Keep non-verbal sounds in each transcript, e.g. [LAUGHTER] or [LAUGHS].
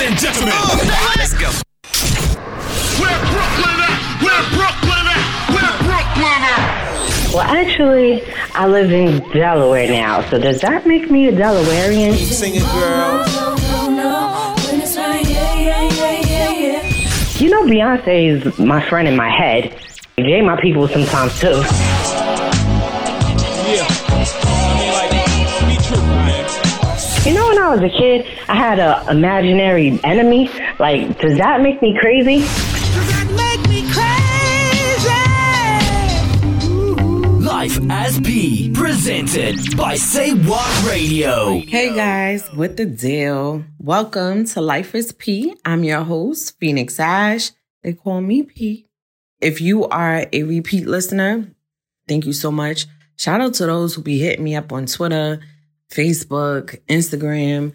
Ladies and gentlemen, oh, let's go. Where Brooklyn at? Where Brooklyn at? Where Brooklyn at? Well, actually, I live in Delaware now, so does that make me a Delawarean? Sing it, girl. You know, Beyonce is my friend in my head. Gay my people sometimes too. I was a kid, I had an imaginary enemy. Like, does that make me crazy? Life as P, presented by Say What Radio. Hey guys, what the deal? Welcome to Life as P. I'm your host, Phoenix Ash. They call me P. If you are a repeat listener, thank you so much. Shout out to those who be hitting me up on Twitter, Facebook, Instagram,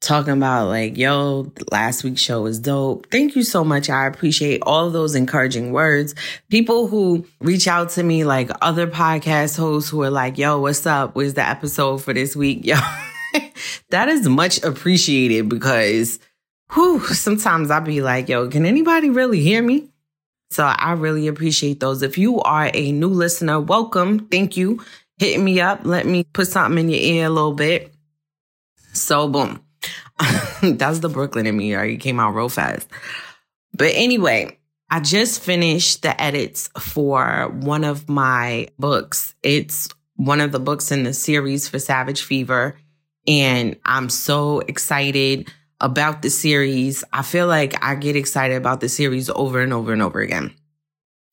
talking about like, yo, last week's show was dope. Thank you so much. I appreciate all those encouraging words. People who reach out to me, like other podcast hosts who are like, yo, what's up? Where's the episode for this week? [LAUGHS] Yo, that is much appreciated because whew, sometimes I'll be like, yo, can anybody really hear me? So I really appreciate those. If you are a new listener, welcome. Thank you. Hitting me up. Let me put something in your ear a little bit. So boom. [LAUGHS] That's the Brooklyn in me. Right? It came out real fast. But anyway, I just finished the edits for one of my books. It's one of the books in the series for Savage Fever. And I'm so excited about the series. I feel like I get excited about the series over and over and over again.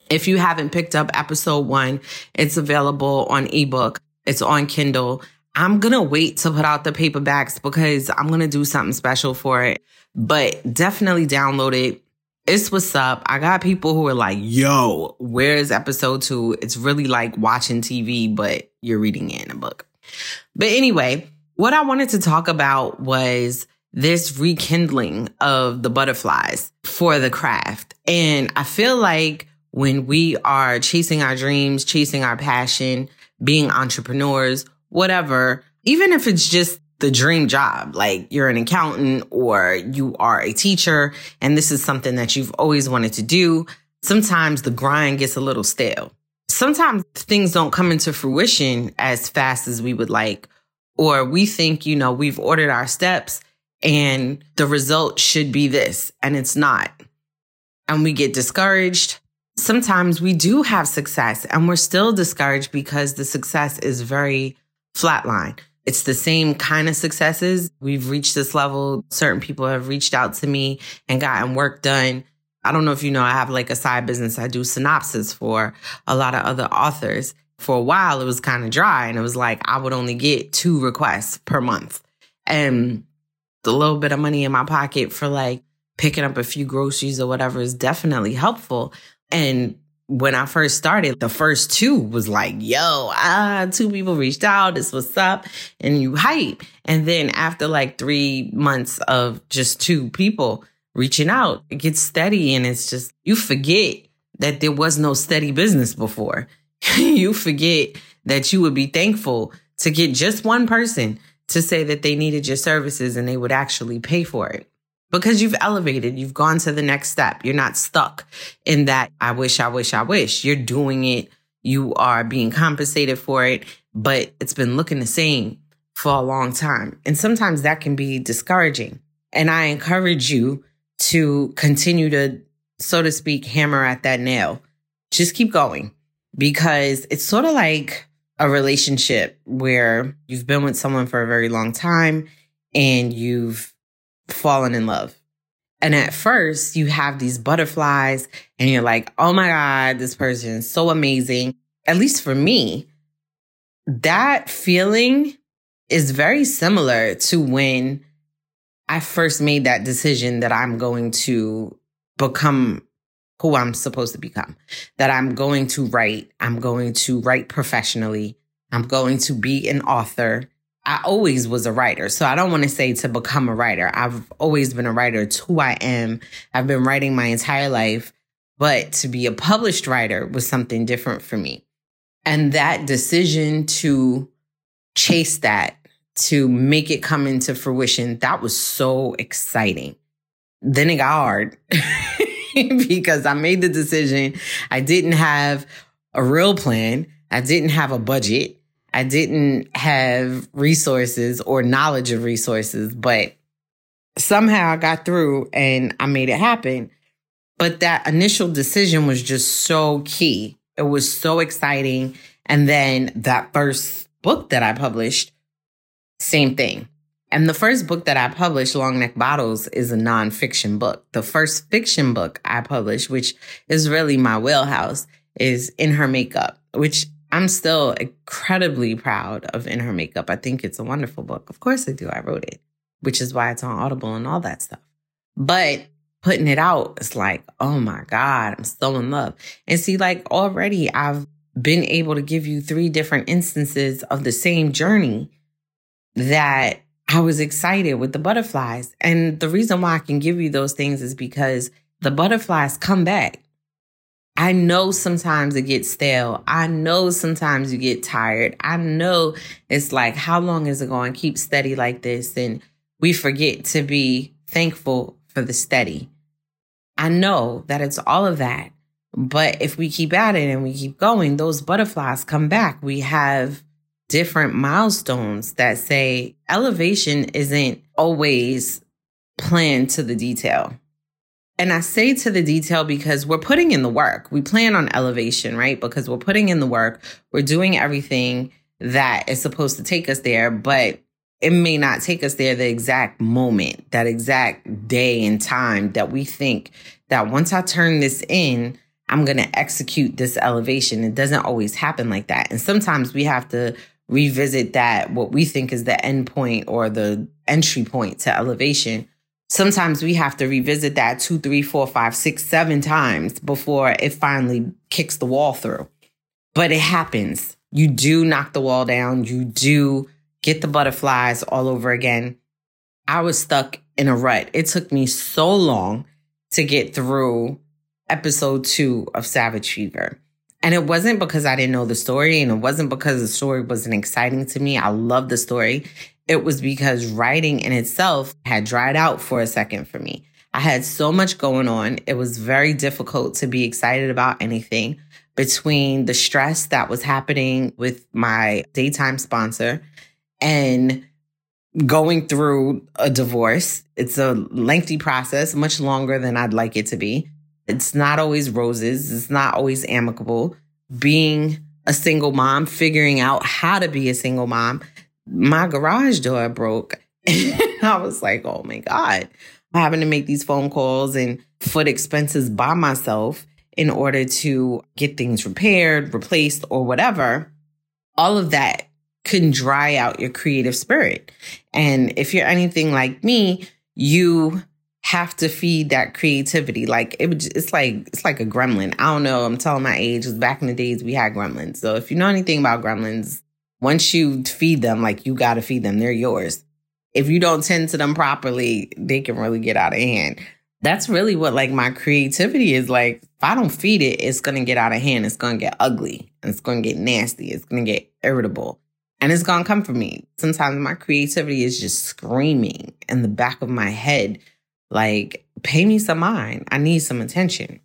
If you haven't picked up episode one, it's available on ebook. It's on Kindle. I'm going to wait to put out the paperbacks because I'm going to do something special for it, but definitely download it. It's what's up. I got people who are like, yo, where's episode two? It's really like watching TV, but you're reading it in a book. But anyway, what I wanted to talk about was this rekindling of the butterflies for the craft. And I feel like when we are chasing our dreams, chasing our passion, being entrepreneurs, whatever, even if it's just the dream job, like you're an accountant or you are a teacher and this is something that you've always wanted to do, sometimes the grind gets a little stale. Sometimes things don't come into fruition as fast as we would like, or we think, you know, we've ordered our steps and the result should be this, and it's not. And we get discouraged. Sometimes we do have success and we're still discouraged because the success is very flatline. It's the same kind of successes. We've reached this level. Certain people have reached out to me and gotten work done. I don't know if you know, I have like a side business. I do synopsis for a lot of other authors. For a while, it was kind of dry and it was like I would only get two requests per month. And the little bit of money in my pocket for like picking up a few groceries or whatever is definitely helpful. And when I first started, the first two was like, yo, ah, two people reached out. This what's up. And you hype. And then after like three months of just two people reaching out, it gets steady. And it's just, you forget that there was no steady business before. [LAUGHS] you forget that you would be thankful to get just one person to say that they needed your services and they would actually pay for it because you've elevated, you've gone to the next step. You're not stuck in that, I wish, I wish, I wish. You're doing it. You are being compensated for it, but it's been looking the same for a long time. And sometimes that can be discouraging. And I encourage you to continue to, so to speak, hammer at that nail. Just keep going because it's sort of like a relationship where you've been with someone for a very long time and you've fallen in love. And at first, you have these butterflies and you're like, oh my God, this person is so amazing. At least for me, that feeling is very similar to when I first made that decision that I'm going to become who I'm supposed to become, that I'm going to write, I'm going to write professionally, I'm going to be an author. I always was a writer. So I don't want to say to become a writer. I've always been a writer. It's who I am. I've been writing my entire life. But to be a published writer was something different for me. And that decision to chase that, to make it come into fruition, that was so exciting. then it got hard [LAUGHS] because I made the decision. I didn't have a real plan. I didn't have a budget. I didn't have resources or knowledge of resources, but somehow I got through and I made it happen. But that initial decision was just so key. It was so exciting. And then that first book that I published, same thing. And the first book that I published, Long Neck Bottles, is a nonfiction book. The first fiction book I published, which is really my wheelhouse, is In Her Makeup, which I'm still incredibly proud of In Her Makeup. I think it's a wonderful book. Of course I do. I wrote it, which is why it's on Audible and all that stuff. But putting it out, it's like, oh my God, I'm still in love. And see, like already I've been able to give you three different instances of the same journey that I was excited with the butterflies. And the reason why I can give you those things is because the butterflies come back. I know sometimes it gets stale. I know sometimes you get tired. I know it's like, how long is it going keep steady like this? And we forget to be thankful for the steady. I know that it's all of that. But if we keep at it and we keep going, those butterflies come back. We have different milestones that say elevation isn't always planned to the detail. And I say to the detail because we're putting in the work. We plan on elevation, right? Because we're putting in the work. We're doing everything that is supposed to take us there, but it may not take us there the exact moment, that exact day and time that we think that once I turn this in, I'm going to execute this elevation. It doesn't always happen like that. And sometimes we have to revisit that, what we think is the end point or the entry point to elevation sometimes we have to revisit that two, three, four, five, six, seven times before it finally kicks the wall through. But it happens. You do knock the wall down. You do get the butterflies all over again. I was stuck in a rut. It took me so long to get through episode two of Savage Fever. And it wasn't because I didn't know the story and it wasn't because the story wasn't exciting to me. I love the story it was because writing in itself had dried out for a second for me. I had so much going on. It was very difficult to be excited about anything between the stress that was happening with my daytime sponsor and going through a divorce. It's a lengthy process, much longer than I'd like it to be. It's not always roses. It's not always amicable. Being a single mom, figuring out how to be a single mom my garage door broke. [LAUGHS] I was like, oh my God. I'm having to make these phone calls and foot expenses by myself in order to get things repaired, replaced, or whatever. All of that can dry out your creative spirit. And if you're anything like me, you have to feed that creativity. Like it, it's like it's like a gremlin. I don't know. I'm telling my age. Back in the days, we had gremlins. So if you know anything about gremlins, once you feed them, like you got to feed them, they're yours. If you don't tend to them properly, they can really get out of hand. That's really what like my creativity is like. If I don't feed it, it's going to get out of hand. It's going to get ugly. It's going to get nasty. It's going to get irritable. And it's going to come for me. Sometimes my creativity is just screaming in the back of my head, like, pay me some mind. I need some attention.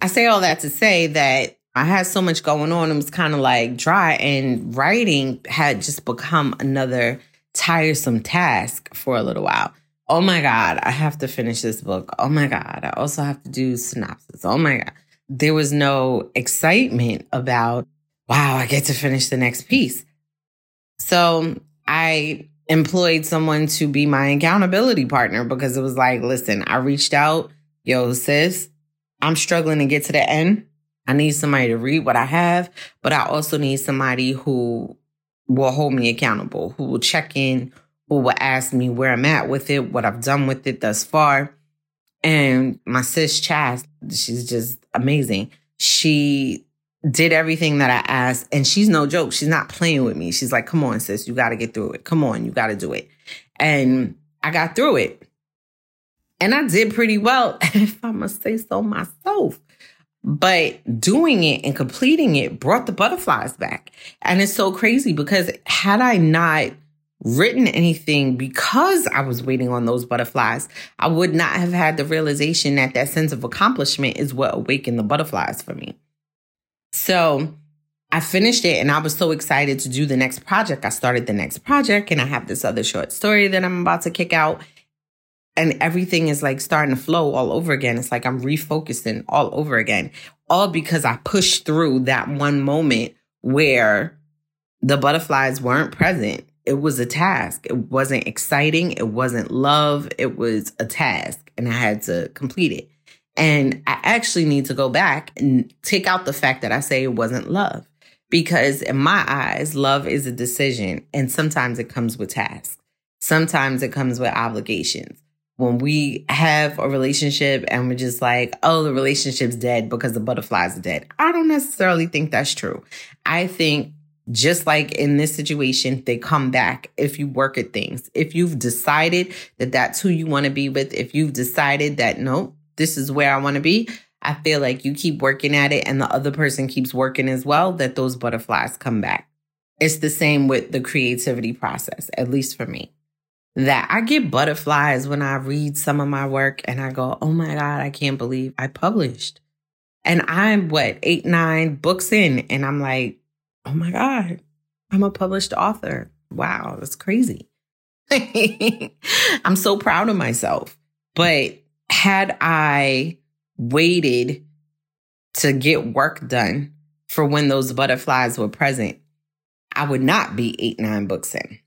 I say all that to say that I had so much going on. It was kind of like dry, and writing had just become another tiresome task for a little while. Oh my God, I have to finish this book. Oh my God, I also have to do synopsis. Oh my God. There was no excitement about, wow, I get to finish the next piece. So I employed someone to be my accountability partner because it was like, listen, I reached out, yo, sis, I'm struggling to get to the end. I need somebody to read what I have, but I also need somebody who will hold me accountable, who will check in, who will ask me where I'm at with it, what I've done with it thus far. And my sis Chaz, she's just amazing. She did everything that I asked, and she's no joke. She's not playing with me. She's like, come on, sis, you got to get through it. Come on, you got to do it. And I got through it. And I did pretty well, [LAUGHS] if I must say so myself. But doing it and completing it brought the butterflies back. And it's so crazy because had I not written anything because I was waiting on those butterflies, I would not have had the realization that that sense of accomplishment is what awakened the butterflies for me. So I finished it and I was so excited to do the next project. I started the next project and I have this other short story that I'm about to kick out. And everything is like starting to flow all over again. It's like I'm refocusing all over again, all because I pushed through that one moment where the butterflies weren't present. It was a task. It wasn't exciting. It wasn't love. It was a task and I had to complete it. And I actually need to go back and take out the fact that I say it wasn't love. Because in my eyes, love is a decision. And sometimes it comes with tasks. Sometimes it comes with obligations. When we have a relationship and we're just like, oh, the relationship's dead because the butterflies are dead. I don't necessarily think that's true. I think just like in this situation, they come back if you work at things. If you've decided that that's who you want to be with, if you've decided that, no, this is where I want to be, I feel like you keep working at it and the other person keeps working as well, that those butterflies come back. It's the same with the creativity process, at least for me. That I get butterflies when I read some of my work and I go, oh my God, I can't believe I published. And I'm what, eight, nine books in, and I'm like, oh my God, I'm a published author. Wow, that's crazy. [LAUGHS] I'm so proud of myself. But had I waited to get work done for when those butterflies were present, I would not be eight, nine books in.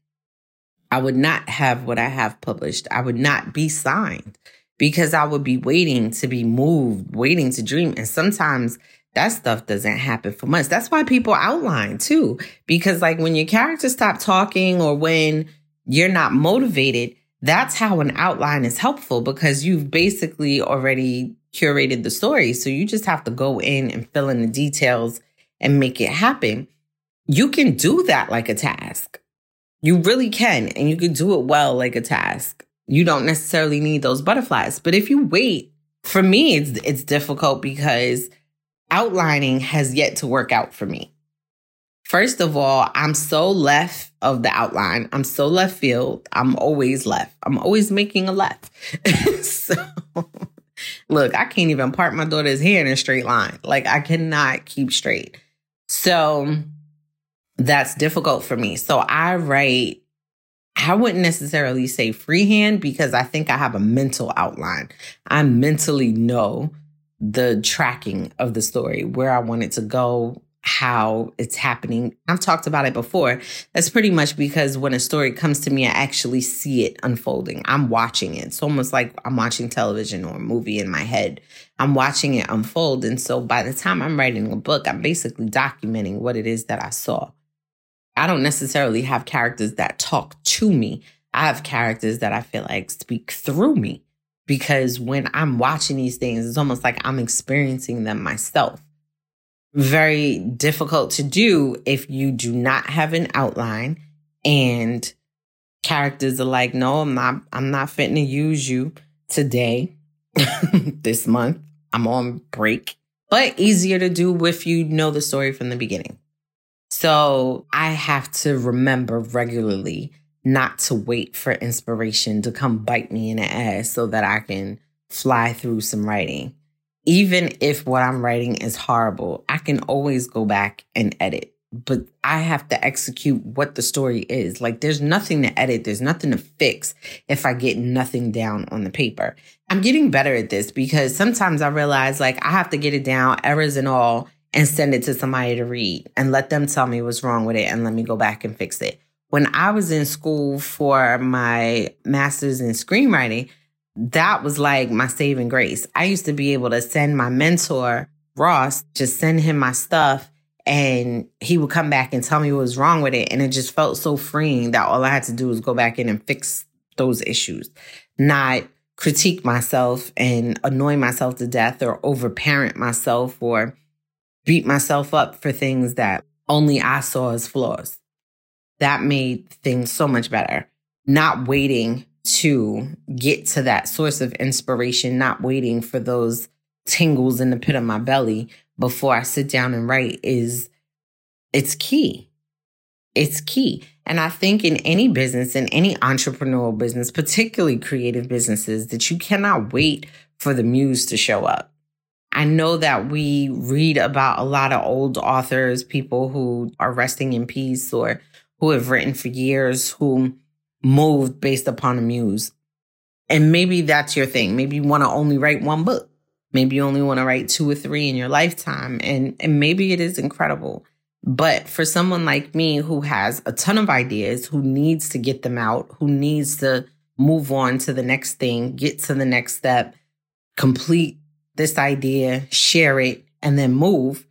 I would not have what I have published. I would not be signed because I would be waiting to be moved, waiting to dream. And sometimes that stuff doesn't happen for months. That's why people outline too, because like when your characters stop talking or when you're not motivated, that's how an outline is helpful because you've basically already curated the story. So you just have to go in and fill in the details and make it happen. You can do that like a task. You really can. And you can do it well like a task. You don't necessarily need those butterflies. But if you wait, for me, it's, it's difficult because outlining has yet to work out for me. First of all, I'm so left of the outline. I'm so left field. I'm always left. I'm always making a left. [LAUGHS] so, look, I can't even part my daughter's hair in a straight line. Like, I cannot keep straight. So, that's difficult for me. So, I write, I wouldn't necessarily say freehand because I think I have a mental outline. I mentally know the tracking of the story, where I want it to go, how it's happening. I've talked about it before. That's pretty much because when a story comes to me, I actually see it unfolding. I'm watching it. It's almost like I'm watching television or a movie in my head. I'm watching it unfold. And so by the time I'm writing a book, I'm basically documenting what it is that I saw. I don't necessarily have characters that talk to me. I have characters that I feel like speak through me because when I'm watching these things, it's almost like I'm experiencing them myself very difficult to do if you do not have an outline and characters are like, no, I'm not, I'm not fitting to use you today, [LAUGHS] this month. I'm on break, but easier to do if you know the story from the beginning. So I have to remember regularly not to wait for inspiration to come bite me in the ass so that I can fly through some writing even if what I'm writing is horrible, I can always go back and edit. But I have to execute what the story is. Like, there's nothing to edit, there's nothing to fix if I get nothing down on the paper. I'm getting better at this because sometimes I realize, like, I have to get it down, errors and all, and send it to somebody to read and let them tell me what's wrong with it and let me go back and fix it. When I was in school for my master's in screenwriting, that was like my saving grace. I used to be able to send my mentor, Ross, just send him my stuff and he would come back and tell me what was wrong with it. And it just felt so freeing that all I had to do was go back in and fix those issues, not critique myself and annoy myself to death or overparent myself or beat myself up for things that only I saw as flaws. That made things so much better. Not waiting to get to that source of inspiration, not waiting for those tingles in the pit of my belly before I sit down and write is it's key. It's key. And I think in any business, in any entrepreneurial business, particularly creative businesses, that you cannot wait for the muse to show up. I know that we read about a lot of old authors, people who are resting in peace or who have written for years, who moved based upon a muse. And maybe that's your thing. Maybe you want to only write one book. Maybe you only want to write two or three in your lifetime. And, and maybe it is incredible. But for someone like me who has a ton of ideas, who needs to get them out, who needs to move on to the next thing, get to the next step, complete this idea, share it, and then move.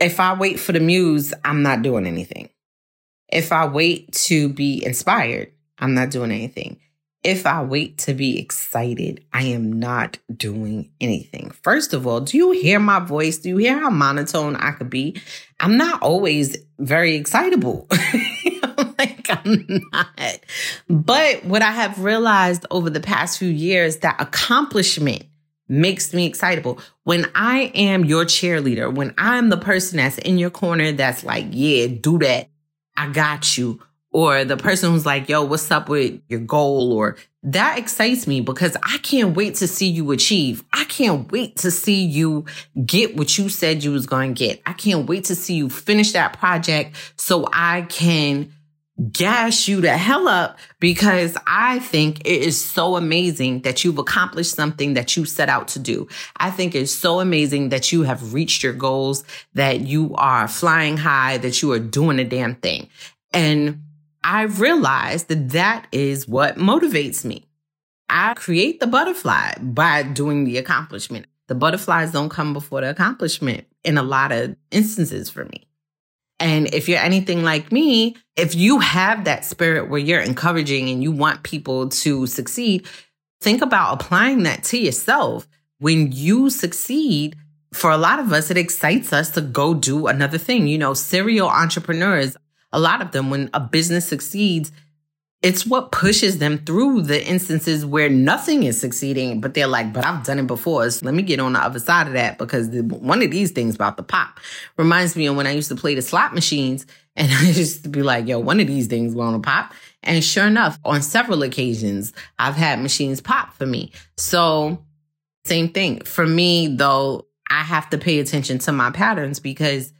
If I wait for the muse, I'm not doing anything. If I wait to be inspired, I'm not doing anything. If I wait to be excited, I am not doing anything. First of all, do you hear my voice? Do you hear how monotone I could be? I'm not always very excitable. [LAUGHS] like I'm not. But what I have realized over the past few years that accomplishment makes me excitable. When I am your cheerleader, when I'm the person that's in your corner that's like, yeah, do that. I got you. Or the person who's like, yo, what's up with your goal? Or that excites me because I can't wait to see you achieve. I can't wait to see you get what you said you was going to get. I can't wait to see you finish that project so I can gas you the hell up because I think it is so amazing that you've accomplished something that you set out to do. I think it's so amazing that you have reached your goals, that you are flying high, that you are doing a damn thing. And I realized that that is what motivates me. I create the butterfly by doing the accomplishment. The butterflies don't come before the accomplishment in a lot of instances for me. And if you're anything like me, if you have that spirit where you're encouraging and you want people to succeed, think about applying that to yourself. When you succeed, for a lot of us, it excites us to go do another thing. You know, serial entrepreneurs, a lot of them, when a business succeeds, it's what pushes them through the instances where nothing is succeeding, but they're like, but I've done it before. So let me get on the other side of that because the, one of these things about the pop reminds me of when I used to play the slot machines and [LAUGHS] I used to be like, yo, one of these things going to pop. And sure enough, on several occasions, I've had machines pop for me. So same thing for me, though, I have to pay attention to my patterns because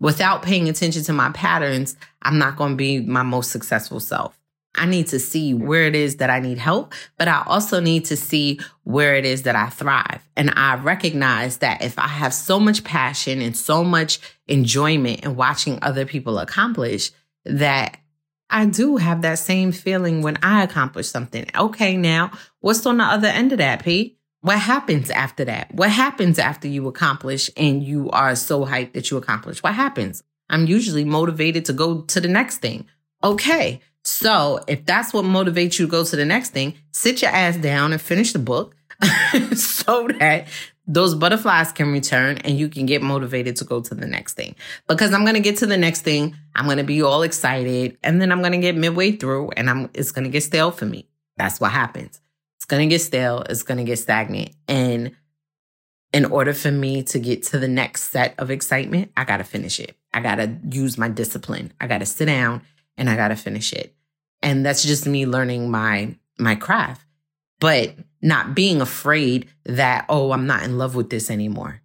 without paying attention to my patterns, I'm not going to be my most successful self. I need to see where it is that I need help, but I also need to see where it is that I thrive. And I recognize that if I have so much passion and so much enjoyment in watching other people accomplish, that I do have that same feeling when I accomplish something. Okay, now what's on the other end of that, P? What happens after that? What happens after you accomplish and you are so hyped that you accomplish? What happens? I'm usually motivated to go to the next thing. Okay. So if that's what motivates you to go to the next thing, sit your ass down and finish the book [LAUGHS] so that those butterflies can return and you can get motivated to go to the next thing. Because I'm going to get to the next thing. I'm going to be all excited and then I'm going to get midway through and I'm, it's going to get stale for me. That's what happens. It's going to get stale. It's going to get stagnant. And in order for me to get to the next set of excitement, I got to finish it. I got to use my discipline. I got to sit down and I got to finish it. And that's just me learning my my craft, but not being afraid that oh, I'm not in love with this anymore.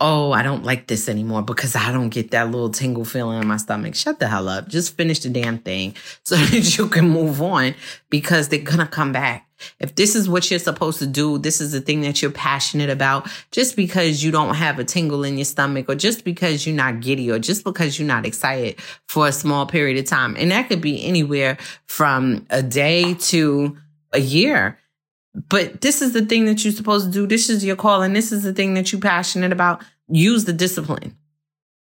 Oh, I don't like this anymore because I don't get that little tingle feeling in my stomach. Shut the hell up. Just finish the damn thing [LAUGHS] so that you can move on because they're going to come back if this is what you're supposed to do, this is the thing that you're passionate about, just because you don't have a tingle in your stomach or just because you're not giddy or just because you're not excited for a small period of time. And that could be anywhere from a day to a year. But this is the thing that you're supposed to do. This is your call and this is the thing that you're passionate about. Use the discipline.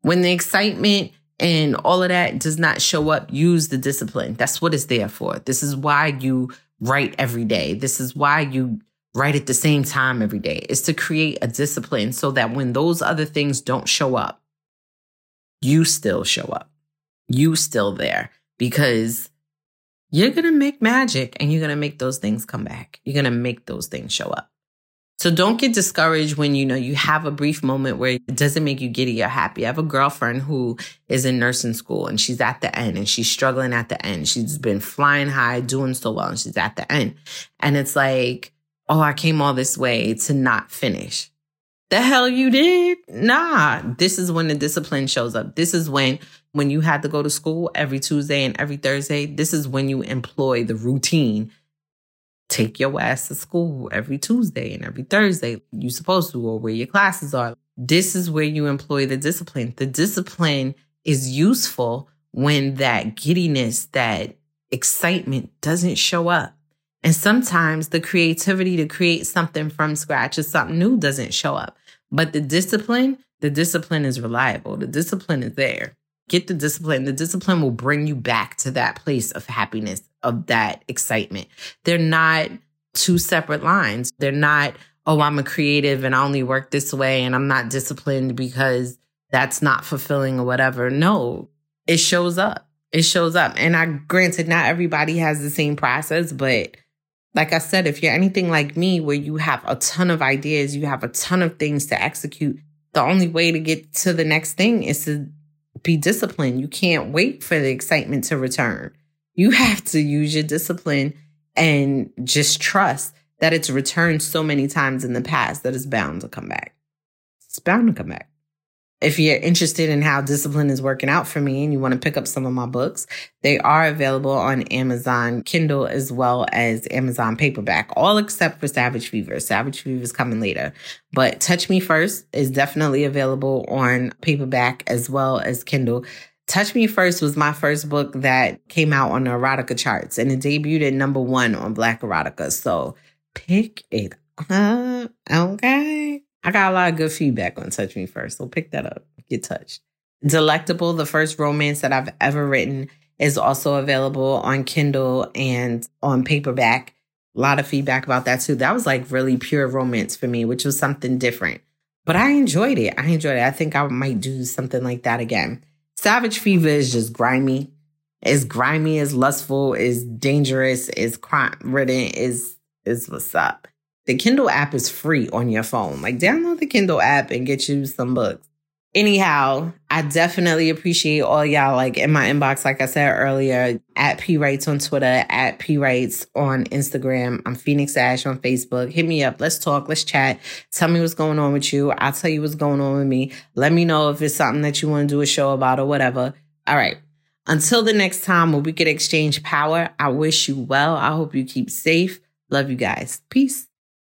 When the excitement and all of that does not show up, use the discipline. That's what it's there for. This is why you write every day. This is why you write at the same time every day, is to create a discipline so that when those other things don't show up, you still show up. You still there because you're going to make magic and you're going to make those things come back. You're going to make those things show up. So don't get discouraged when you know you have a brief moment where it doesn't make you giddy or happy. I have a girlfriend who is in nursing school and she's at the end and she's struggling at the end. She's been flying high, doing so well, and she's at the end. And it's like, oh, I came all this way to not finish. The hell you did? Nah. This is when the discipline shows up. This is when when you had to go to school every Tuesday and every Thursday, this is when you employ the routine. Take your ass to school every Tuesday and every Thursday. You're supposed to, or where your classes are. This is where you employ the discipline. The discipline is useful when that giddiness, that excitement doesn't show up. And sometimes the creativity to create something from scratch or something new doesn't show up. But the discipline, the discipline is reliable. The discipline is there. Get the discipline. The discipline will bring you back to that place of happiness, of that excitement. They're not two separate lines. They're not, oh, I'm a creative and I only work this way and I'm not disciplined because that's not fulfilling or whatever. No, it shows up. It shows up. And I granted, not everybody has the same process, but like I said, if you're anything like me, where you have a ton of ideas, you have a ton of things to execute, the only way to get to the next thing is to be disciplined. You can't wait for the excitement to return. You have to use your discipline and just trust that it's returned so many times in the past that it's bound to come back. It's bound to come back. If you're interested in how discipline is working out for me and you want to pick up some of my books, they are available on Amazon Kindle as well as Amazon paperback, all except for Savage Fever. Savage Fever is coming later. But Touch Me First is definitely available on paperback as well as Kindle. Touch Me First was my first book that came out on the erotica charts and it debuted at number one on Black Erotica. So pick it up. Okay. I got a lot of good feedback on Touch Me First, so pick that up. Get touched. Delectable, the first romance that I've ever written, is also available on Kindle and on paperback. A lot of feedback about that too. That was like really pure romance for me, which was something different. But I enjoyed it. I enjoyed it. I think I might do something like that again. Savage Fever is just grimy. It's grimy, it's lustful, it's dangerous, it's crime ridden, is is what's up. The Kindle app is free on your phone. Like download the Kindle app and get you some books. Anyhow, I definitely appreciate all y'all like in my inbox, like I said earlier, at P Writes on Twitter, at P Writes on Instagram. I'm Phoenix Ash on Facebook. Hit me up. Let's talk. Let's chat. Tell me what's going on with you. I'll tell you what's going on with me. Let me know if it's something that you want to do a show about or whatever. All right. Until the next time when we could exchange power, I wish you well. I hope you keep safe. Love you guys. Peace.